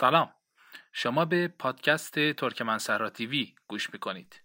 سلام. شما به پادکست ترکمن سهرا تیوی گوش می‌کنید.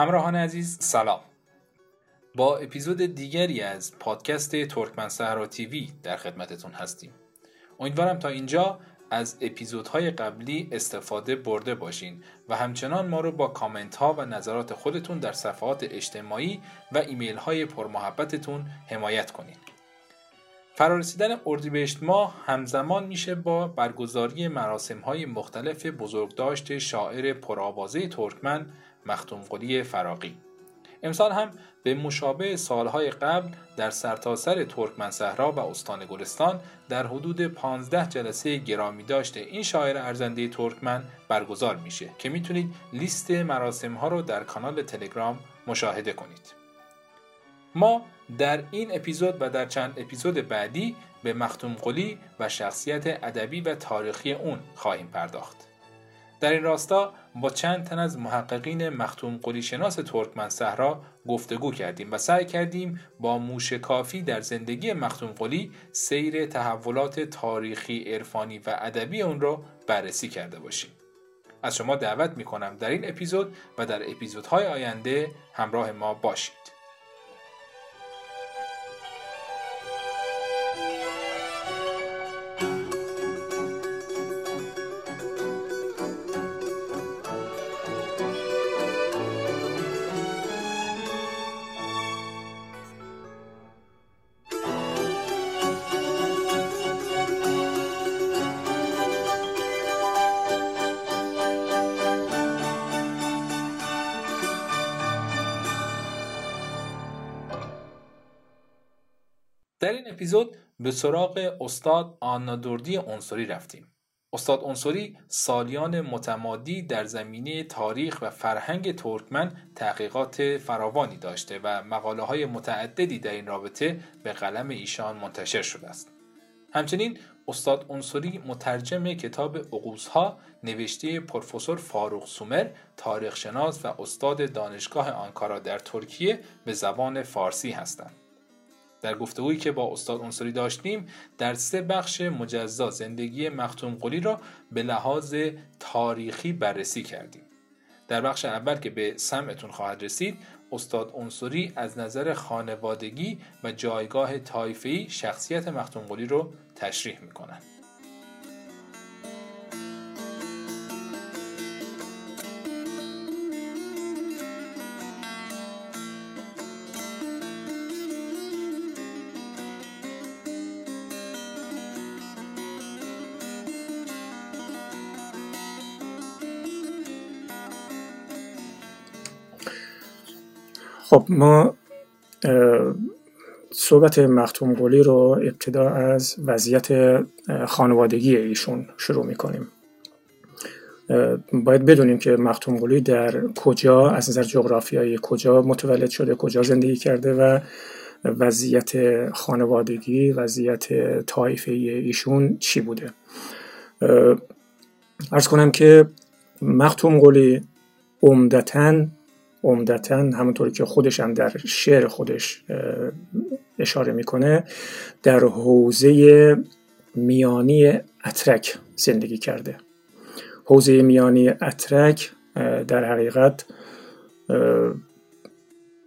همراهان عزیز سلام با اپیزود دیگری از پادکست ترکمن سهرا تیوی در خدمتتون هستیم امیدوارم تا اینجا از اپیزودهای قبلی استفاده برده باشین و همچنان ما رو با کامنت ها و نظرات خودتون در صفحات اجتماعی و ایمیل های پرمحبتتون حمایت کنید. فرارسیدن اردیبهشت ماه همزمان میشه با برگزاری مراسم های مختلف بزرگداشت شاعر پرآوازه ترکمن مختوم قلی فراقی امسال هم به مشابه سالهای قبل در سرتاسر سر ترکمن صحرا و استان گلستان در حدود 15 جلسه گرامی داشته این شاعر ارزنده ترکمن برگزار میشه که می‌تونید لیست مراسم ها رو در کانال تلگرام مشاهده کنید. ما در این اپیزود و در چند اپیزود بعدی به مختوم قلی و شخصیت ادبی و تاریخی اون خواهیم پرداخت. در این راستا با چند تن از محققین مختوم قلی شناس ترکمن صحرا گفتگو کردیم و سعی کردیم با موش کافی در زندگی مختوم قلی سیر تحولات تاریخی، عرفانی و ادبی اون را بررسی کرده باشیم. از شما دعوت می کنم در این اپیزود و در اپیزودهای آینده همراه ما باشید. در این اپیزود به سراغ استاد آنادوردی انصوری رفتیم. استاد انصوری سالیان متمادی در زمینه تاریخ و فرهنگ ترکمن تحقیقات فراوانی داشته و مقاله های متعددی در این رابطه به قلم ایشان منتشر شده است. همچنین استاد انصوری مترجم کتاب ها نوشته پروفسور فاروق سومر تاریخشناس و استاد دانشگاه آنکارا در ترکیه به زبان فارسی هستند. در گفتگویی که با استاد انصاری داشتیم در سه بخش مجزا زندگی مختوم قلی را به لحاظ تاریخی بررسی کردیم. در بخش اول که به سمعتون خواهد رسید استاد انصری از نظر خانوادگی و جایگاه تایفهی شخصیت مختوم قلی رو تشریح می‌کنند خب ما صحبت مختوم گلی رو ابتدا از وضعیت خانوادگی ایشون شروع می‌کنیم. باید بدونیم که مختوم گلی در کجا از نظر جغرافیایی کجا متولد شده کجا زندگی کرده و وضعیت خانوادگی وضعیت طایفه ایشون چی بوده. ارز کنم که مختوم گلی عمدتا عمدتا همونطوری که خودش هم در شعر خودش اشاره می‌کنه در حوزه میانی اترک زندگی کرده. حوزه میانی اترک در حقیقت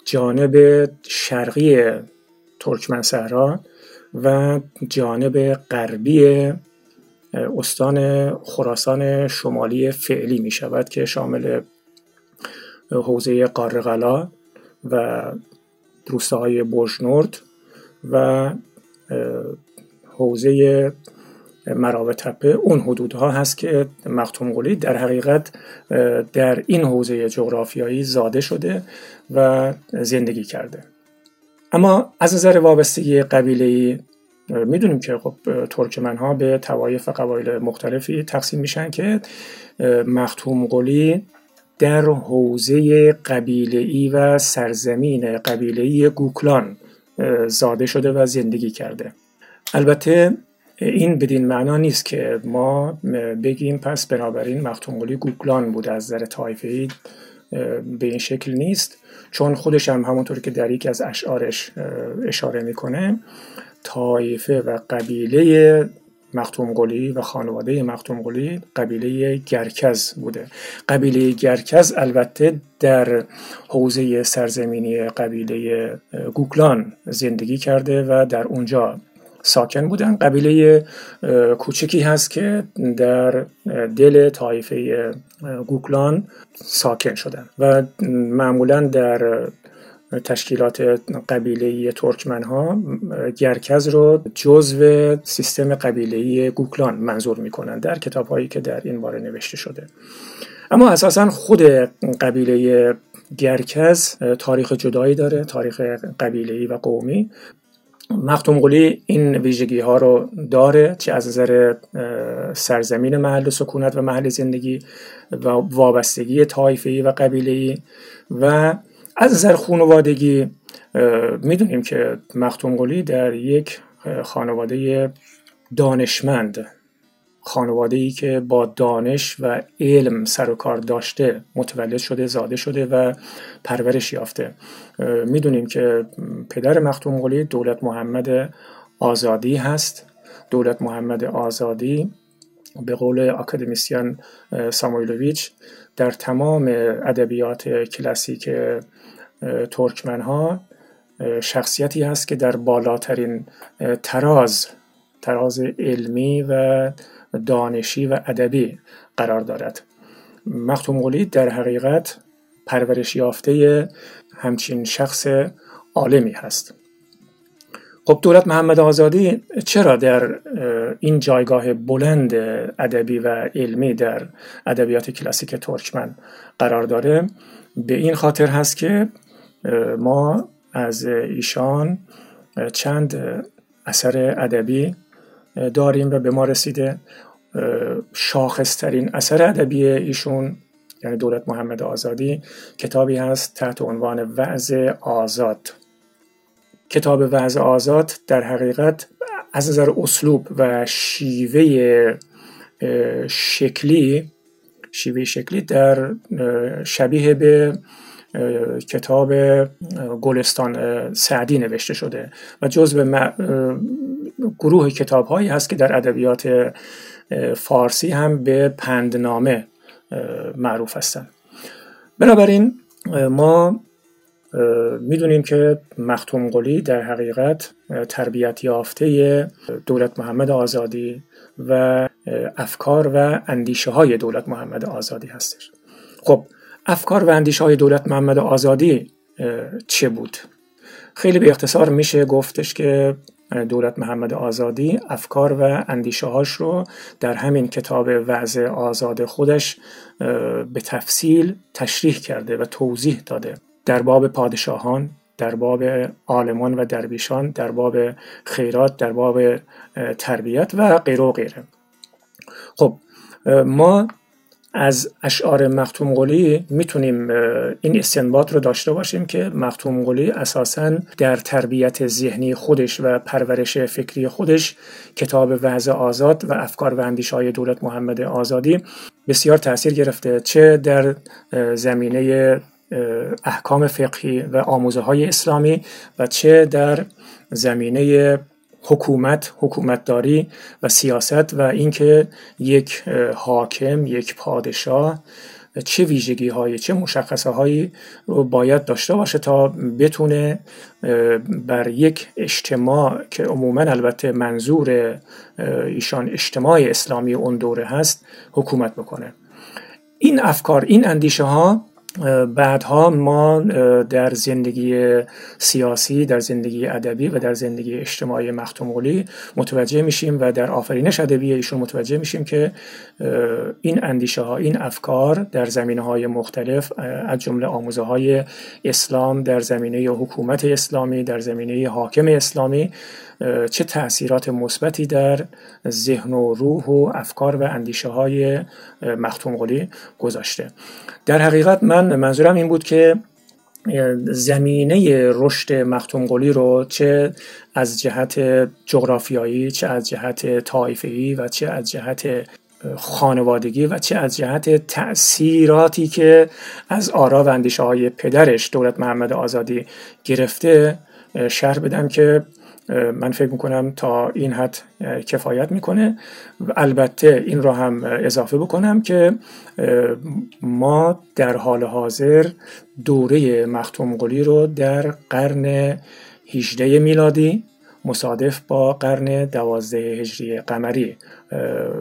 جانب شرقی ترکمن صحرا و جانب غربی استان خراسان شمالی فعلی می شود که شامل حوزه قارقلا و روستاهای برجنورد و حوزه مرابط تپه. اون حدودها هست که مختوم قلی در حقیقت در این حوزه جغرافیایی زاده شده و زندگی کرده. اما از نظر وابستگی قبیله می‌دونیم که خب ترکمن ها به توایف و قبایل مختلفی تقسیم میشن که مختوم قلی در حوزه قبیله ای و سرزمین قبیله ای گوکلان زاده شده و زندگی کرده. البته این بدین معنا نیست که ما بگیم پس بنابراین مختوم گوکلان بوده از نظر طایفه به این شکل نیست. چون خودش هم همونطور که در یکی از اشعارش اشاره می‌کنه طایفه و قبیله مختوم قلی و خانواده مختوم قلی قبیله گرکز بوده. قبیله گرکز البته در حوزه سرزمینی قبیله گوکلان زندگی کرده و در اونجا ساکن بودن. قبیله کوچکی هست که در دل طایفه گوکلان ساکن شدن و معمولا در تشکیلات قبیله ترکمن ها گرکز رو جزو سیستم قبیله گوکلان منظور می‌کنن در کتاب هایی که در این باره نوشته شده. اما اساسا خود قبیله گرکز تاریخ جدایی داره تاریخ قبیله و قومی. مختوم قلی این ویژگی ها رو داره چه از نظر سرزمین محل سکونت و محل زندگی و وابستگی طایفه‌ای و قبیله‌ای و از نظر خانوادگی می‌دونیم که مختوم قلی در یک خانواده دانشمند خانواده ای که با دانش و علم سر و کار داشته متولد شده زاده شده و پرورش یافته. می‌دونیم که پدر مختوم قلی دولت محمد آزادی هست. دولت محمد آزادی به قول اکادمیسیان سامویلوویچ در تمام ادبیات کلاسیک ترکمن ها شخصیتی هست که در بالاترین تراز تراز علمی و دانشی و ادبی قرار دارد. مختوم قلی در حقیقت پرورش یافته همچین شخص عالمی هست. خب دولت محمد آزادی چرا در این جایگاه بلند ادبی و علمی در ادبیات کلاسیک ترکمن قرار داره؟ به این خاطر هست که ما از ایشان چند اثر ادبی داریم و به ما رسیده. شاخصترین اثر ادبی ایشون یعنی دولت محمد آزادی کتابی هست تحت عنوان وعظ آزاد. کتاب وعظ آزاد در حقیقت از نظر اسلوب و شیوه شکلی شیوه شکلی در شبیه به کتاب گلستان سعدی نوشته شده و جزو گروه کتاب هایی هست که در ادبیات فارسی هم به پندنامه معروف هستند. بنابراین ما می‌دونیم که مختوم قلی در حقیقت تربیت یافته دولت محمد آزادی و افکار و اندیشه های دولت محمد آزادی هستش. خب افکار و اندیشه های دولت محمد آزادی چه بود؟ خیلی به اختصار میشه گفتش که دولت محمد آزادی افکار و اندیشه هاش رو در همین کتاب وضع آزاد خودش به تفصیل تشریح کرده و توضیح داده در باب پادشاهان در باب عالمان و درویشان در باب خیرات در باب تربیت و غیره و غیره خب ما از اشعار مختوم قلی می‌تونیم این استنباط رو داشته باشیم که مختوم قلی اساسا در تربیت ذهنی خودش و پرورش فکری خودش کتاب وضع آزاد و افکار و اندیش های دولت محمد آزادی بسیار تاثیر گرفته چه در زمینه احکام فقهی و آموزه های اسلامی و چه در زمینه حکومت حکومتداری و سیاست و اینکه یک حاکم یک پادشاه چه ویژگی های چه مشخصه هایی رو باید داشته باشه تا بتونه بر یک اجتماع که عموما البته منظور ایشان اجتماع اسلامی اون دوره هست حکومت بکنه. این افکار این اندیشه ها بعدها ما در زندگی سیاسی در زندگی ادبی و در زندگی اجتماعی مختوم متوجه میشیم و در آفرینش ادبی ایشون متوجه میشیم که این اندیشه ها این افکار در زمینه های مختلف از جمله آموزه های اسلام در زمینه حکومت اسلامی در زمینه حاکم اسلامی چه تاثیرات مثبتی در ذهن و روح و افکار و اندیشه های مختوم قلی گذاشته. در حقیقت من منظورم این بود که زمینه رشد مختوم قلی رو چه از جهت جغرافیایی چه از جهت طایفه‌ای و چه از جهت خانوادگی و چه از جهت تأثیراتی که از آرا و های پدرش دولت محمد آزادی گرفته شرح بدم که من فکر می‌کنم تا این حد کفایت می‌کنه البته این را هم اضافه بکنم که ما در حال حاضر دوره مختوم قلی رو در قرن 18 میلادی مصادف با قرن دوازده هجری قمری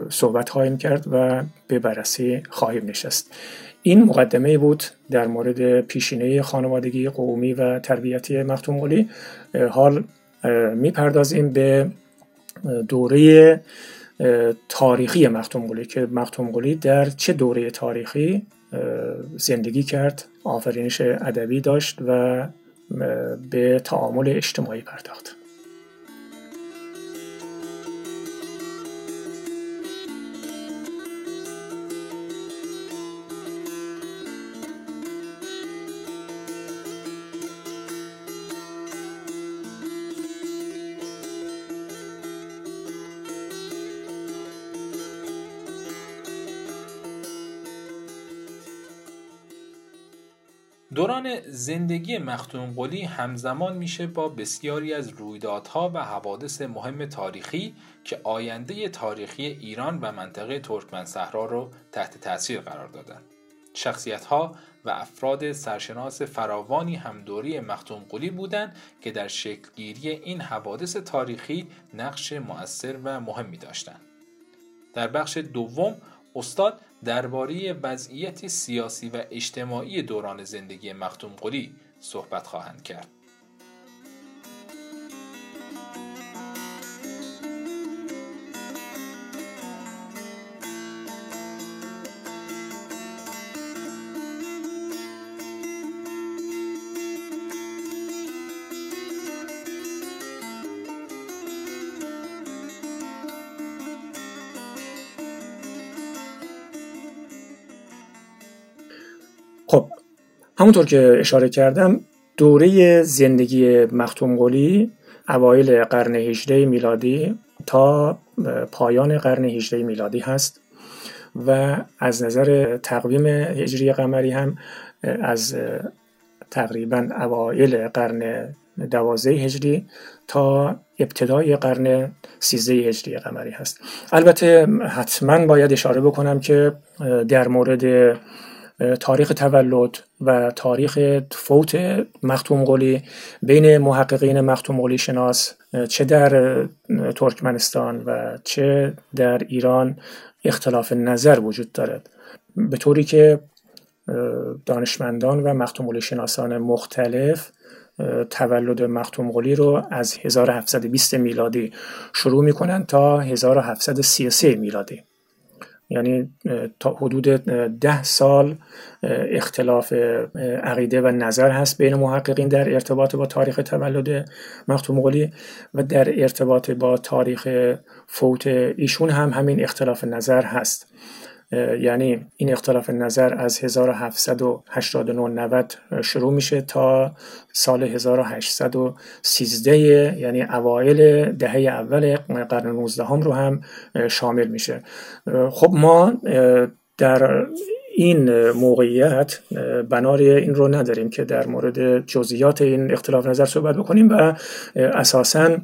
صحبت خواهیم کرد و به بررسی خواهیم نشست. این مقدمه بود در مورد پیشینه خانوادگی قومی و تربیتی مختوم قلی حال می‌پردازیم به دوره تاریخی مختوم قلی که مختوم قلی در چه دوره تاریخی زندگی کرد آفرینش ادبی داشت و به تعامل اجتماعی پرداخت. دوران زندگی مختوم قلی همزمان میشه با بسیاری از رویدادها و حوادث مهم تاریخی که آینده تاریخی ایران و منطقه ترکمن صحرا رو تحت تاثیر قرار دادن. شخصیت ها و افراد سرشناس فراوانی هم دوری مختوم قلی بودند که در شکلگیری این حوادث تاریخی نقش مؤثر و مهمی داشتند. در بخش دوم استاد درباره وضعیت سیاسی و اجتماعی دوران زندگی مختوم قلی صحبت خواهند کرد. همونطور که اشاره کردم دوره زندگی مختوم قلی اوایل قرن 18 میلادی تا پایان قرن 18 میلادی هست و از نظر تقویم هجری قمری هم از تقریبا اوایل قرن دوازده هجری تا ابتدای قرن سیزده هجری قمری هست. البته حتما باید اشاره بکنم که در مورد تاریخ تولد و تاریخ فوت مختوم قلی بین محققین مختوم قلی شناس چه در ترکمنستان و چه در ایران اختلاف نظر وجود دارد. به طوری که دانشمندان و مختوم قلی شناسان مختلف تولد مختوم قلی رو از 1720 میلادی شروع می کنند تا 1733 میلادی. یعنی تا حدود ده سال اختلاف عقیده و نظر هست بین محققین در ارتباط با تاریخ تولد مختوم قلی و در ارتباط با تاریخ فوت ایشون هم همین اختلاف نظر هست. یعنی این اختلاف نظر از 1789 90 شروع میشه تا سال 1813 یعنی اوایل دهه اول قرن 19 هم رو هم شامل میشه. خب ما در این موقعیت بنار این رو نداریم که در مورد جزئیات این اختلاف نظر صحبت بکنیم و اساساً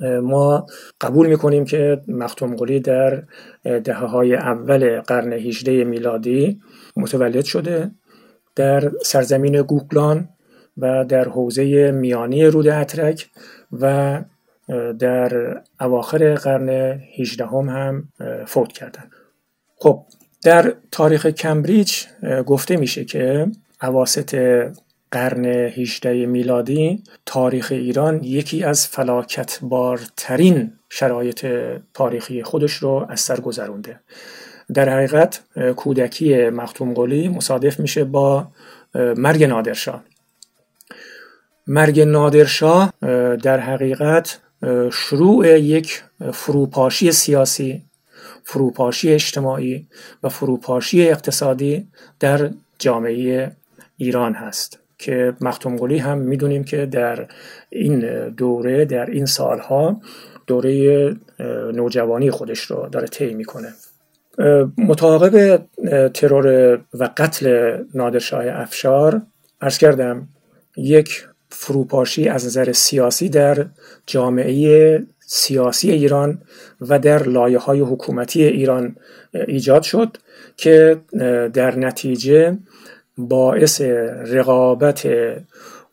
ما قبول می‌کنیم که مختوم قلی در دهه های اول قرن 18 میلادی متولد شده در سرزمین گوگلان و در حوزه میانی رود اترک و در اواخر قرن 18 هم, هم فوت کردن خب در تاریخ کمبریج گفته میشه که عواست قرن 18 میلادی تاریخ ایران یکی از فلاکت بارترین شرایط تاریخی خودش رو از سر گذرونده. در حقیقت کودکی مختوم قلی مصادف میشه با مرگ نادرشاه. مرگ نادرشاه در حقیقت شروع یک فروپاشی سیاسی فروپاشی اجتماعی و فروپاشی اقتصادی در جامعه ایران هست. که مختوم قلی هم می‌دونیم که در این دوره در این سالها دوره نوجوانی خودش رو داره طی می‌کنه. متعاقب ترور و قتل نادرشاه افشار ارز کردم یک فروپاشی از نظر سیاسی در جامعه سیاسی ایران و در لایه های حکومتی ایران ایجاد شد که در نتیجه باعث رقابت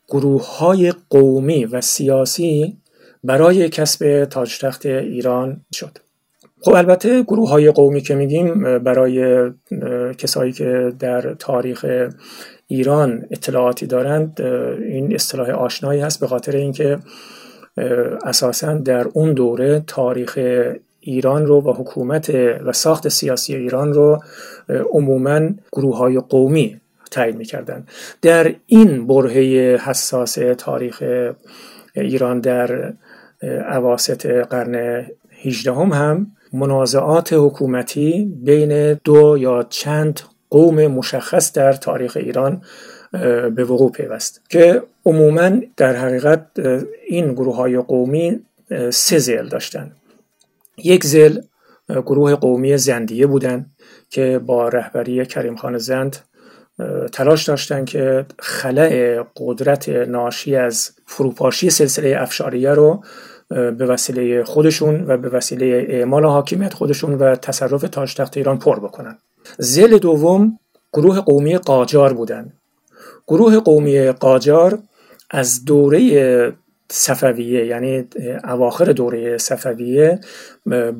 گروه های قومی و سیاسی برای کسب تاج تخت ایران شد. خب البته گروه های قومی که میگیم برای کسایی که در تاریخ ایران اطلاعاتی دارند این اصطلاح آشنایی هست به خاطر اینکه اساسا در اون دوره تاریخ ایران رو و حکومت و ساخت سیاسی ایران رو عموما گروه های قومی تعیین می‌کردن در این برهه حساس تاریخ ایران در عواست قرن 18 هم, هم منازعات حکومتی بین دو یا چند قوم مشخص در تاریخ ایران به وقوع پیوست که عموما در حقیقت این گروه های قومی سه زل داشتن یک زل گروه قومی زندیه بودند که با رهبری کریم خان زند تلاش داشتند که خلع قدرت ناشی از فروپاشی سلسله افشاریه رو به وسیله خودشون و به وسیله اعمال حاکمیت خودشون و تصرف تاج تخت ایران پر بکنن. زل دوم گروه قومی قاجار بودن. گروه قومی قاجار از دوره صفویه یعنی اواخر دوره صفویه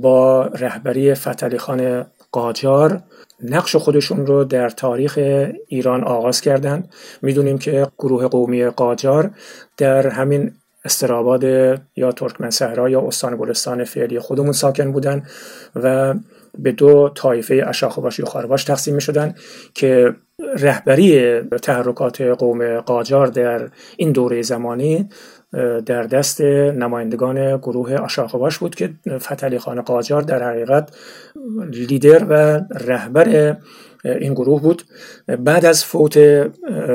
با رهبری فتلی خان قاجار نقش خودشون رو در تاریخ ایران آغاز کردند می‌دونیم که گروه قومی قاجار در همین استراباد یا ترکمن صحرا یا استان گلستان فعلی خودمون ساکن بودن و به دو طایفه اشاخواش و خارواش تقسیم می شدن که رهبری تحرکات قوم قاجار در این دوره زمانی در دست نمایندگان گروه آشاخواش بود که فتلی خان قاجار در حقیقت لیدر و رهبر این گروه بود. بعد از فوت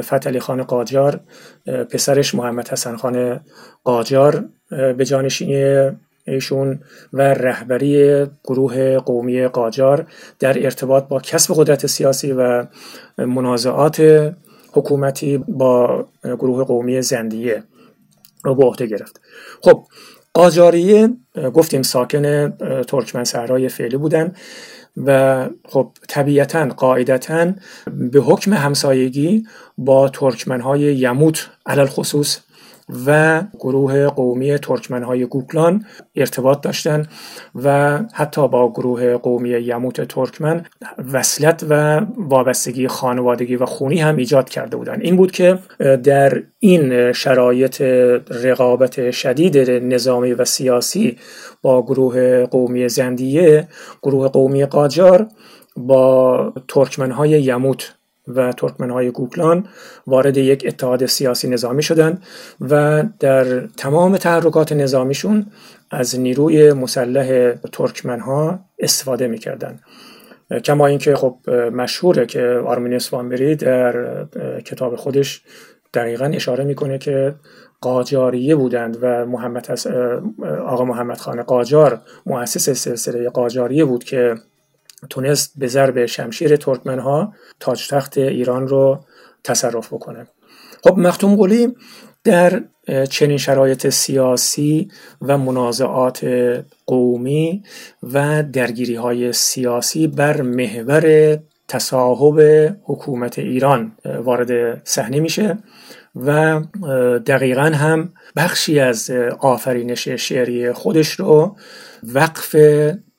فتلی خان قاجار پسرش محمد حسن خان قاجار به جانشینی ایشون و رهبری گروه قومی قاجار در ارتباط با کسب قدرت سیاسی و منازعات حکومتی با گروه قومی زندیه. رو به عهده گرفت. خب قاجاریه گفتیم ساکن ترکمن صحرای فعلی بودن و خب طبیعتا قاعدتا به حکم همسایگی با ترکمنهای یموت علل خصوص و گروه قومی ترکمنهای گوکلان ارتباط داشتند و حتی با گروه قومی یموت ترکمن وصلت و وابستگی خانوادگی و خونی هم ایجاد کرده بودند این بود که در این شرایط رقابت شدید نظامی و سیاسی با گروه قومی زندیه گروه قومی قاجار با ترکمنهای یموت و های گوکلان وارد یک اتحاد سیاسی نظامی شدند و در تمام تحرکات نظامیشون از نیروی مسلح ها استفاده می‌کردند. کما اینکه خب مشهوره که آرمینیوس وانبری در کتاب خودش دقیقا اشاره می‌کنه که قاجاریه بودند و محمد آقا محمد خان قاجار مؤسس سلسله قاجاریه بود که تونست به ضرب شمشیر ترکمن ها تاج تخت ایران رو تصرف بکنه. خب مختوم قلی در چنین شرایط سیاسی و منازعات قومی و درگیری های سیاسی بر محور تصاحب حکومت ایران وارد صحنه میشه و دقیقا هم بخشی از آفرینش شعری خودش رو وقف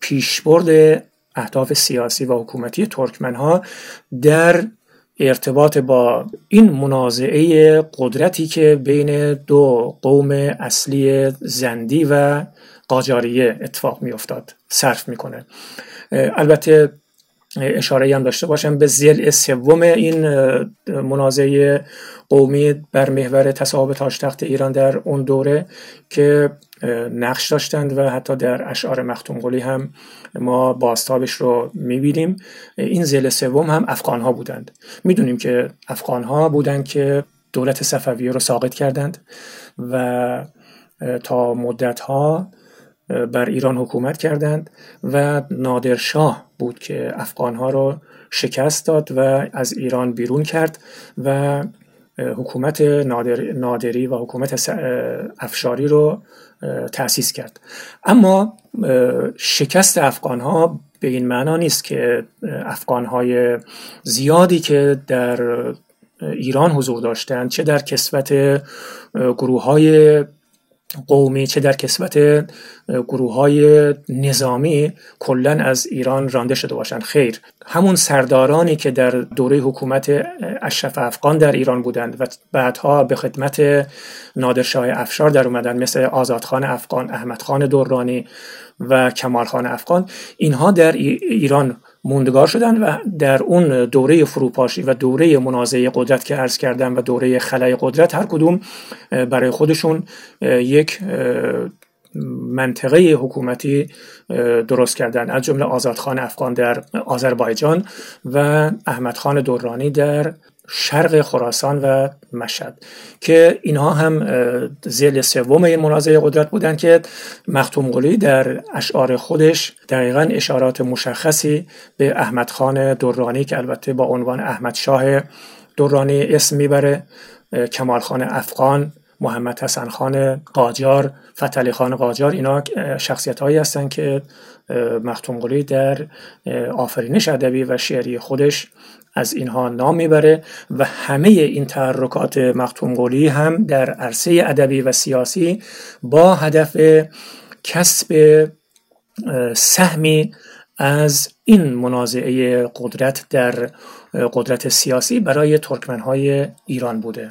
پیشبرد اهداف سیاسی و حکومتی ترکمن ها در ارتباط با این منازعه قدرتی که بین دو قوم اصلی زندی و قاجاریه اتفاق می افتاد صرف می‌کنه. البته اشاره هم داشته باشم به زل سوم این منازعه قومی بر محور تصاحب تاج تخت ایران در اون دوره که نقش داشتند و حتی در اشعار مختوم قلی هم ما باستابش رو می‌بینیم. این زل سوم هم افغان ها بودند. می‌دونیم که افغان ها بودند که دولت صفویه رو ساقط کردند و تا مدت ها بر ایران حکومت کردند و نادرشاه بود که افغان ها رو شکست داد و از ایران بیرون کرد و حکومت نادر، نادری و حکومت افشاری رو تأسیس کرد. اما شکست افغان ها به این معنا نیست که افغان های زیادی که در ایران حضور داشتند چه در کسوت گروه های قومی چه در کسبت گروه های نظامی کلا از ایران رانده شده باشند. خیر. همون سردارانی که در دوره حکومت اشرف افغان در ایران بودند و بعدها به خدمت نادرشاه افشار در اومدن مثل آزادخان افغان احمدخان دورانی و کمالخان افغان اینها در ایران موندگار شدن و در اون دوره فروپاشی و دوره منازعه قدرت که عرض کردم و دوره خلای قدرت هر کدوم برای خودشون یک منطقه حکومتی درست کردن. از جمله آزادخان افغان در آذربایجان و احمدخان دورانی در شرق خراسان و مشهد که اینها هم زیل سوم این منازعه قدرت بودند که مختوم قلی در اشعار خودش دقیقا اشارات مشخصی به احمد خان دورانی که البته با عنوان احمد شاه دورانی اسم می‌بره کمال خان افغان محمد حسن خان قاجار فتلی خان قاجار اینا شخصیت هایی هستند که مختوم در آفرینش ادبی و شعری خودش از اینها نام می‌بره و همه این تحرکات مختوم هم در عرصه ادبی و سیاسی با هدف کسب سهمی از این منازعه قدرت در قدرت سیاسی برای ترکمنهای ایران بوده.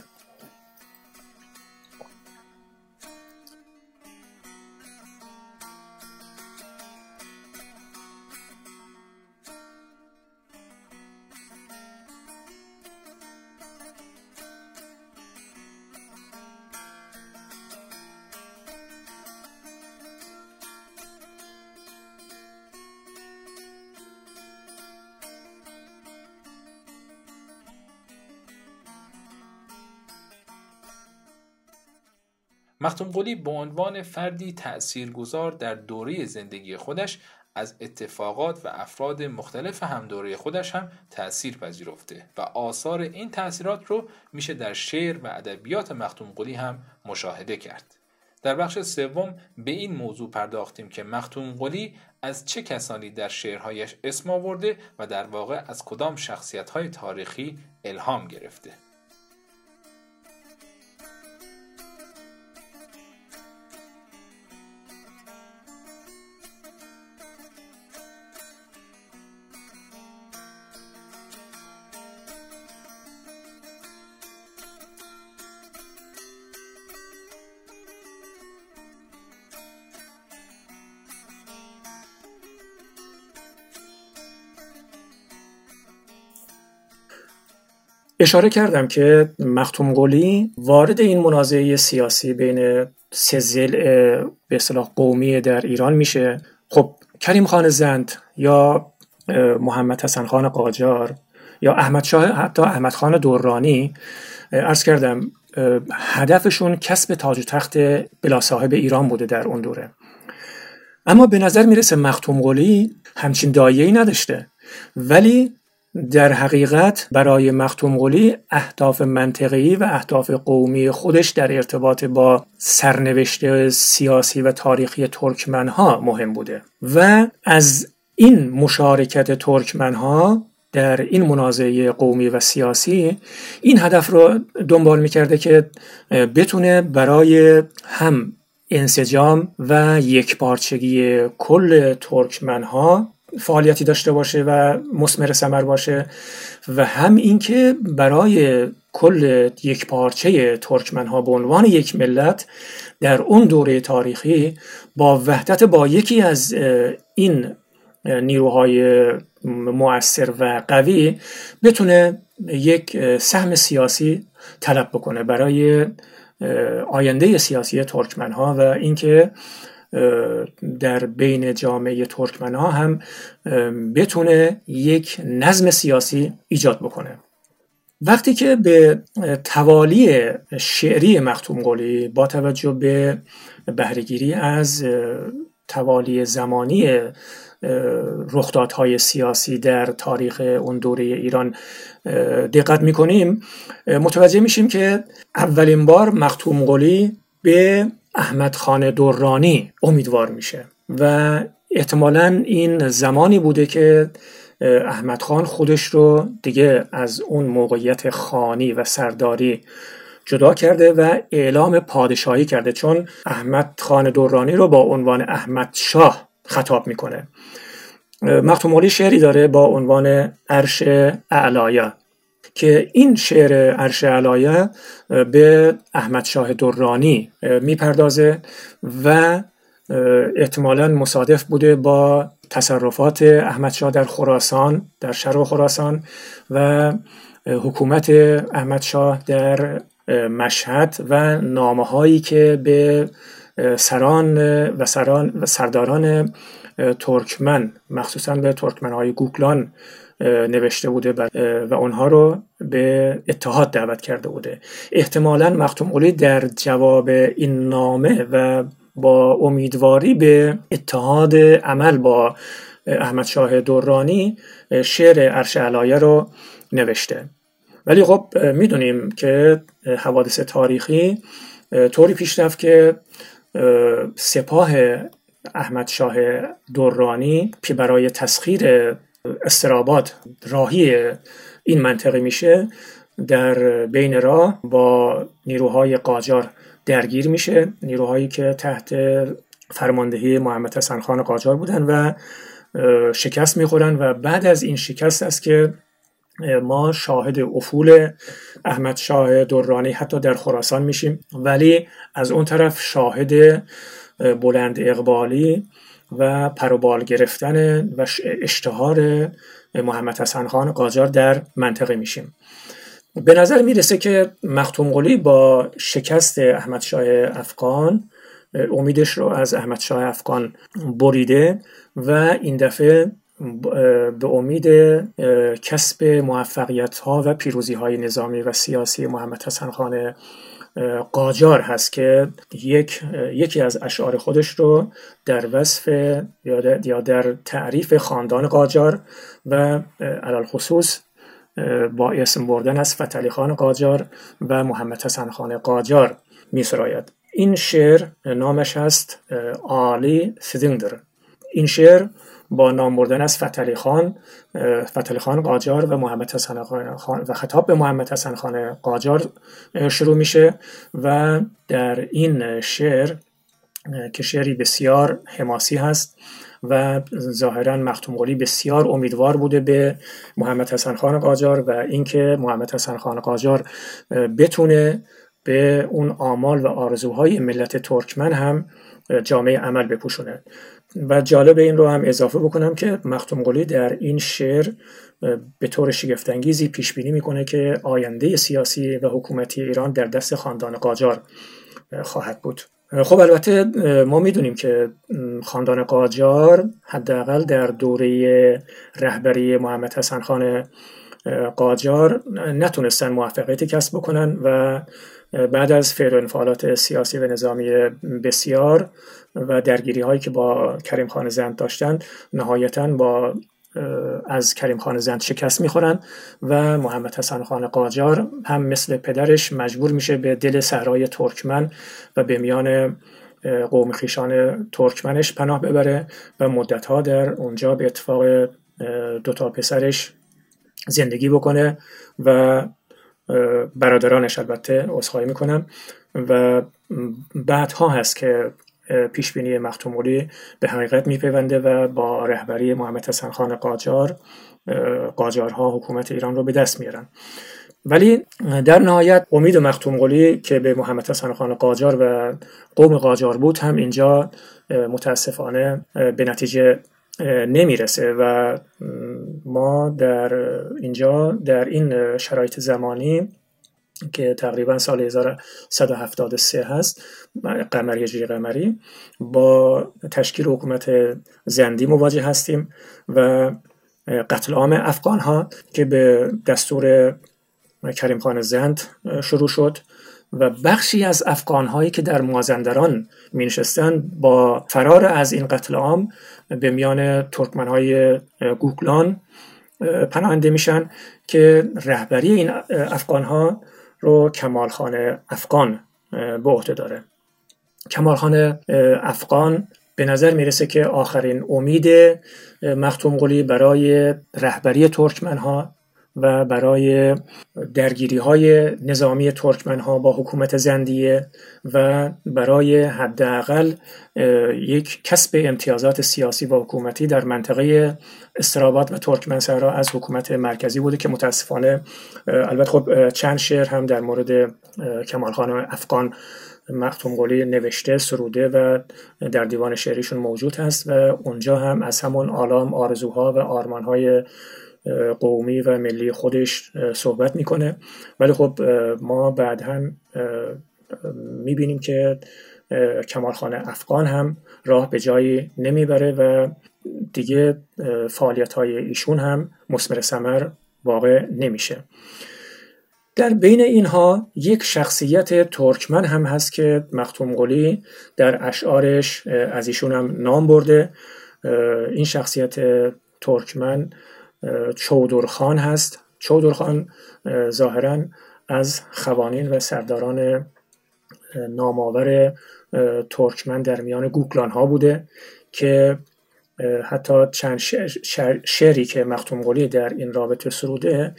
مختوم قلی به عنوان فردی تأثیرگذار در دوره زندگی خودش از اتفاقات و افراد مختلف هم دوره خودش هم تأثیر پذیرفته و آثار این تأثیرات رو میشه در شعر و ادبیات مختوم قلی هم مشاهده کرد. در بخش سوم به این موضوع پرداختیم که مختوم قلی از چه کسانی در شعرهایش اسم آورده و در واقع از کدام شخصیت تاریخی الهام گرفته. اشاره کردم که مختوم قلی وارد این منازعه سیاسی بین سه زل به اصطلاح قومی در ایران میشه. خب کریم خان زند یا محمد حسن خان قاجار یا احمد شاه حتی احمد خان دورانی ارز کردم هدفشون کسب تاج و تخت بلا صاحب ایران بوده در اون دوره. اما به نظر می‌رسه مختوم قلی همچین دایه‌ای نداشته. ولی در حقیقت برای مختوم قلی اهداف منطقی و اهداف قومی خودش در ارتباط با سرنوشت سیاسی و تاریخی ترکمنها مهم بوده و از این مشارکت ترکمنها در این منازعه قومی و سیاسی این هدف رو دنبال می‌کرده که بتونه برای هم انسجام و یکپارچگی کل ترکمنها فعالیتی داشته باشه و مسمر ثمر باشه و هم اینکه برای کل یک پارچه ترکمن ها به عنوان یک ملت در اون دوره تاریخی با وحدت با یکی از این نیروهای مؤثر و قوی بتونه یک سهم سیاسی طلب بکنه برای آینده سیاسی ترکمن ها و اینکه در بین جامعه ترکمن ها هم بتونه یک نظم سیاسی ایجاد بکنه. وقتی که به توالی شعری مختوم قلی با توجه به بهرهگیری از توالی زمانی رخدادهای سیاسی در تاریخ اون دوره ایران دقت می‌کنیم متوجه میشیم که اولین بار مختوم قلی به احمد خان دورانی امیدوار میشه. و احتمالا این زمانی بوده که احمد خان خودش رو دیگه از اون موقعیت خانی و سرداری جدا کرده و اعلام پادشاهی کرده چون احمد خان دورانی رو با عنوان احمد شاه خطاب می‌کنه. مختوم شعری داره با عنوان عرش اعلایا. که این شعر عرش علایه به احمد شاه درانی می‌پردازه و احتمالا مصادف بوده با تصرفات احمد شاه در خراسان در شرق خراسان و حکومت احمد شاه در مشهد و نامه هایی که به سران و, سران و سرداران ترکمن مخصوصا به ترکمن های گوکلان نوشته بوده و اونها رو به اتحاد دعوت کرده بوده. احتمالا مختوم قلی در جواب این نامه و با امیدواری به اتحاد عمل با احمد شاه دورانی شعر عرش علایه رو نوشته. ولی خب می‌دونیم که حوادث تاریخی طوری پیش رفت که سپاه احمد شاه دورانی برای تسخیر استراباد راهی این منطقه میشه در بین راه با نیروهای قاجار درگیر میشه. نیروهایی که تحت فرماندهی محمد حسن خان قاجار بودن و شکست می‌خورن و بعد از این شکست است که ما شاهد افول احمد شاه دورانی حتی در خراسان میشیم. ولی از اون طرف شاهد بلند اقبالی و پروبال گرفتن و اشتهار محمد حسن خان قاجار در منطقه میشیم. به نظر می‌رسه که مختوم قلی با شکست احمد شاه افغان امیدش رو از احمد شاه افغان بریده و این دفعه به امید کسب موفقیت ها و پیروزی های نظامی و سیاسی محمد حسن خان قاجار هست که یک یکی از اشعار خودش رو در وصف یا در تعریف خاندان قاجار و علال خصوص با اسم بردن از فتلی خان قاجار و محمد حسن خان قاجار می سراید. این شعر نامش هست آلی سیدندر این شعر با نام بردن از فتلی خان فتلی خان قاجار و محمد حسن خان و خطاب به محمد حسن خان قاجار شروع میشه و در این شعر که شعری بسیار حماسی هست و ظاهرا مختوم قلی بسیار امیدوار بوده به محمد حسن خان قاجار و اینکه محمد حسن خان قاجار بتونه به اون آمال و آرزوهای ملت ترکمن هم جامعه عمل بپوشونه. و جالب این رو هم اضافه بکنم که مختوم قلی در این شعر به طور شگفتانگیزی پیش بینی می‌کنه که آینده سیاسی و حکومتی ایران در دست خاندان قاجار خواهد بود. خب البته ما می‌دونیم که خاندان قاجار حداقل در دوره رهبری محمد حسن خان قاجار نتونستن موفقیتی کسب بکنن و بعد از فعل انفعالات سیاسی و نظامی بسیار و درگیری هایی که با کریم خان زند داشتن نهایتا با از کریم خان زند شکست می‌خورن و محمد حسن خان قاجار هم مثل پدرش مجبور میشه به دل صحرای ترکمن و به میان قوم خیشان ترکمنش پناه ببره و مدتها در اونجا به اتفاق دوتا پسرش زندگی بکنه و برادرانش البته اصخایی می‌کنم و بعدها هست که پیشبینی مختومولی به حقیقت میپیونده و با رهبری محمد حسن خان قاجار قاجارها حکومت ایران رو به دست میارن. ولی در نهایت امید مختوم که به محمد حسن خان قاجار و قوم قاجار بود هم اینجا متاسفانه به نتیجه نمی‌رسه و ما در اینجا در این شرایط زمانی که تقریبا سال 1173 هست قمری هجری قمری با تشکیل حکومت زندی مواجه هستیم و قتل عام افغان ها که به دستور کریم خان زند شروع شد. و بخشی از افغان هایی که در مازندران می با فرار از این قتل عام به میان ترکمن های گوگلان پناهنده میشن که رهبری این افغان ها رو کمال خان افغان به عهده داره. کمال خان افغان به نظر می‌رسه که آخرین امید مختوم قلی برای رهبری ترکمن ها و برای درگیری های نظامی ترکمن ها با حکومت زندیه و برای حداقل یک کسب امتیازات سیاسی و حکومتی در منطقه استراباد و ترکمن سرا از حکومت مرکزی بوده که متاسفانه البته خب چند شعر هم در مورد کمال خان افغان مختوم قلی نوشته سروده و در دیوان شعریشون موجود هست و اونجا هم از همون آلام آرزوها و آرمانهای قومی و ملی خودش صحبت می‌کنه. ولی خب ما بعد هم می‌بینیم که کمال خان افغان هم راه به جایی نمی‌بره و دیگه فعالیت های ایشون هم مسمر سمر واقع نمیشه. در بین اینها یک شخصیت ترکمن هم هست که مختوم قلی در اشعارش از ایشون هم نام برده. این شخصیت ترکمن چودرخان هست. چودرخان ظاهرا از خوانین و سرداران نامآور ترکمن در میان گوکلان ها بوده که حتی چند شعری که مختوم قلی در این رابطه سروده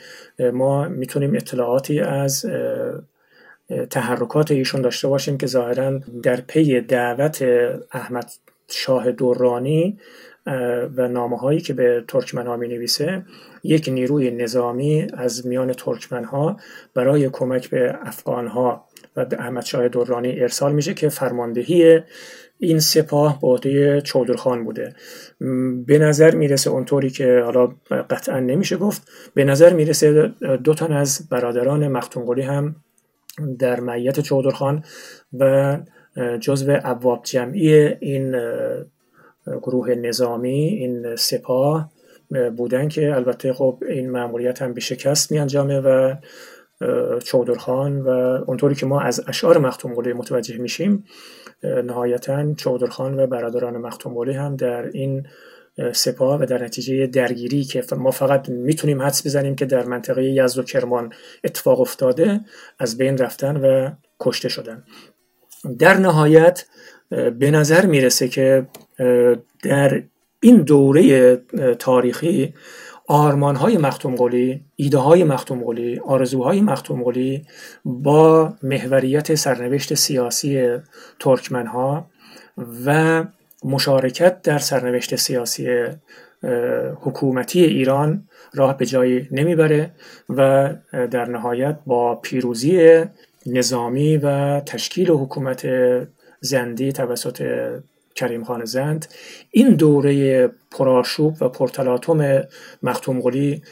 ما می‌تونیم اطلاعاتی از تحرکات ایشون داشته باشیم که ظاهرا در پی دعوت احمد شاه دورانی و نامه هایی که به ترکمن ها می نویسه یک نیروی نظامی از میان ترکمن ها برای کمک به افغان ها و احمد شاه دورانی ارسال میشه که فرماندهی این سپاه به عهده چودرخان بوده. به نظر می‌رسه اونطوری که حالا قطعا نمیشه گفت به نظر می‌رسه دو تن از برادران مختونقلی هم در معیت چودرخان و جزو ابواب جمعی این گروه نظامی این سپاه بودن که البته خب این مأموریت هم به شکست می انجامه و چودرخان و اونطوری که ما از اشعار مختوم قلی متوجه میشیم نهایتا چودرخان و برادران مختوم قلی هم در این سپاه و در نتیجه درگیری که ما فقط می‌تونیم حدس بزنیم که در منطقه یزد و کرمان اتفاق افتاده از بین رفتن و کشته شدن. در نهایت به نظر می‌رسه که در این دوره تاریخی آرمان های مختوم قلی، ایده های مختوم قلی، آرزوهای مختوم قلی با محوریت سرنوشت سیاسی ترکمن ها و مشارکت در سرنوشت سیاسی حکومتی ایران راه به جایی نمی‌بره و در نهایت با پیروزی نظامی و تشکیل حکومت زندی توسط کریم خان زند. این دوره پرآشوب و پرتلاطم مختوم قلی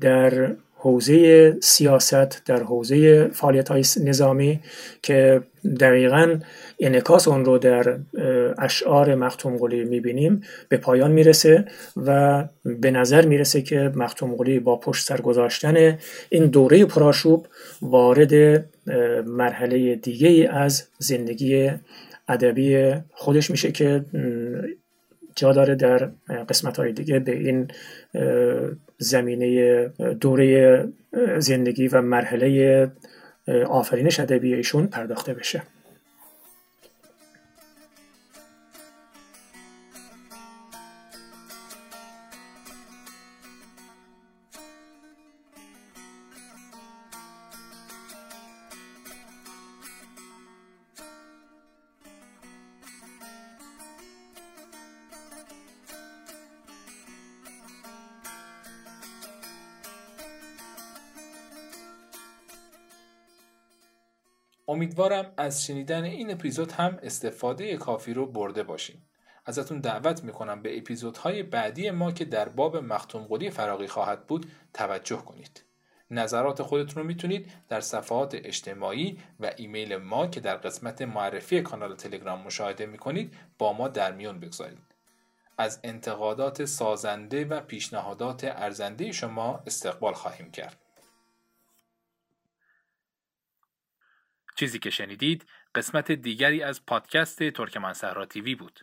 در حوزه سیاست در حوزه فعالیت های نظامی که دقیقا انعکاس اون رو در اشعار مختوم قلی می‌بینیم به پایان می‌رسه و به نظر می‌رسه که مختوم قلی با پشت سر گذاشتن این دوره پرآشوب وارد مرحله دیگه از زندگی ادبی خودش میشه که جا داره در قسمت های دیگه به این زمینه دوره زندگی و مرحله آفرینش ادبی ایشون پرداخته بشه. امیدوارم از شنیدن این اپیزود هم استفاده کافی رو برده باشین. ازتون دعوت می‌کنم به اپیزودهای بعدی ما که در باب مختوم قلی فراقی خواهد بود توجه کنید. نظرات خودتون رو می‌تونید در صفحات اجتماعی و ایمیل ما که در قسمت معرفی کانال تلگرام مشاهده می‌کنید با ما در میون بگذارید. از انتقادات سازنده و پیشنهادات ارزنده شما استقبال خواهیم کرد. چیزی که شنیدید قسمت دیگری از پادکست ترکمن صحرا تیوی بود.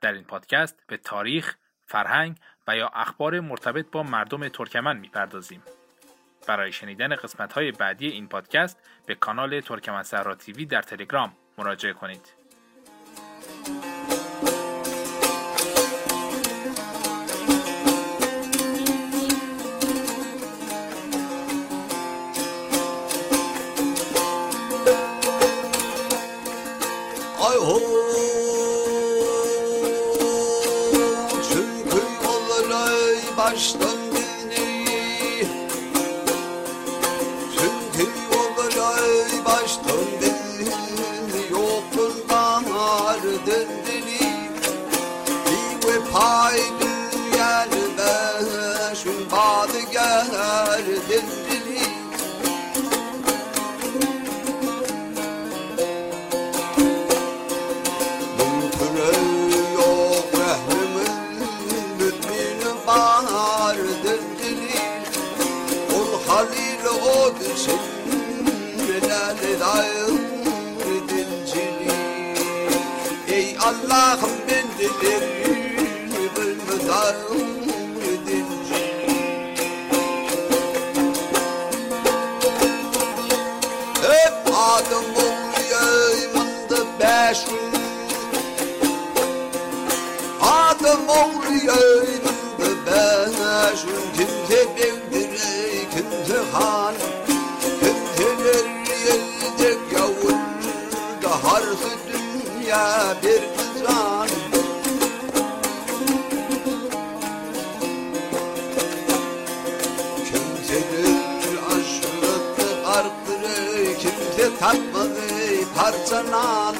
در این پادکست به تاریخ، فرهنگ و یا اخبار مرتبط با مردم ترکمن می‌پردازیم. برای شنیدن قسمت های بعدی این پادکست به کانال ترکمن صحرا تیوی در تلگرام مراجعه کنید. ಹೋಗು şu dünya bir hüsran Kimse güldür aşırı arttırı Kimse tatmadı parçanan?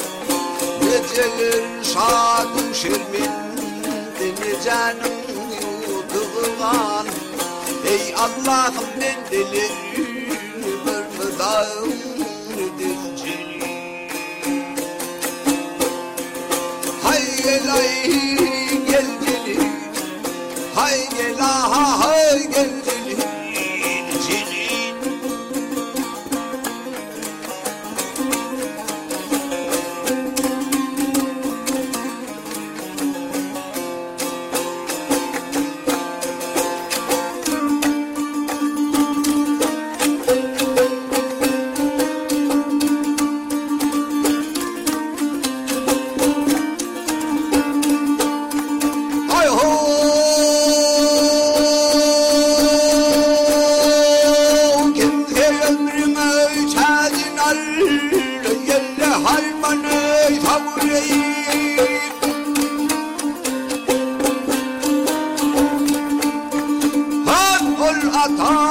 Geceler şadın şirmin Dini canım yutulan Ey Allah'ım ben delir Kırmızağım Atar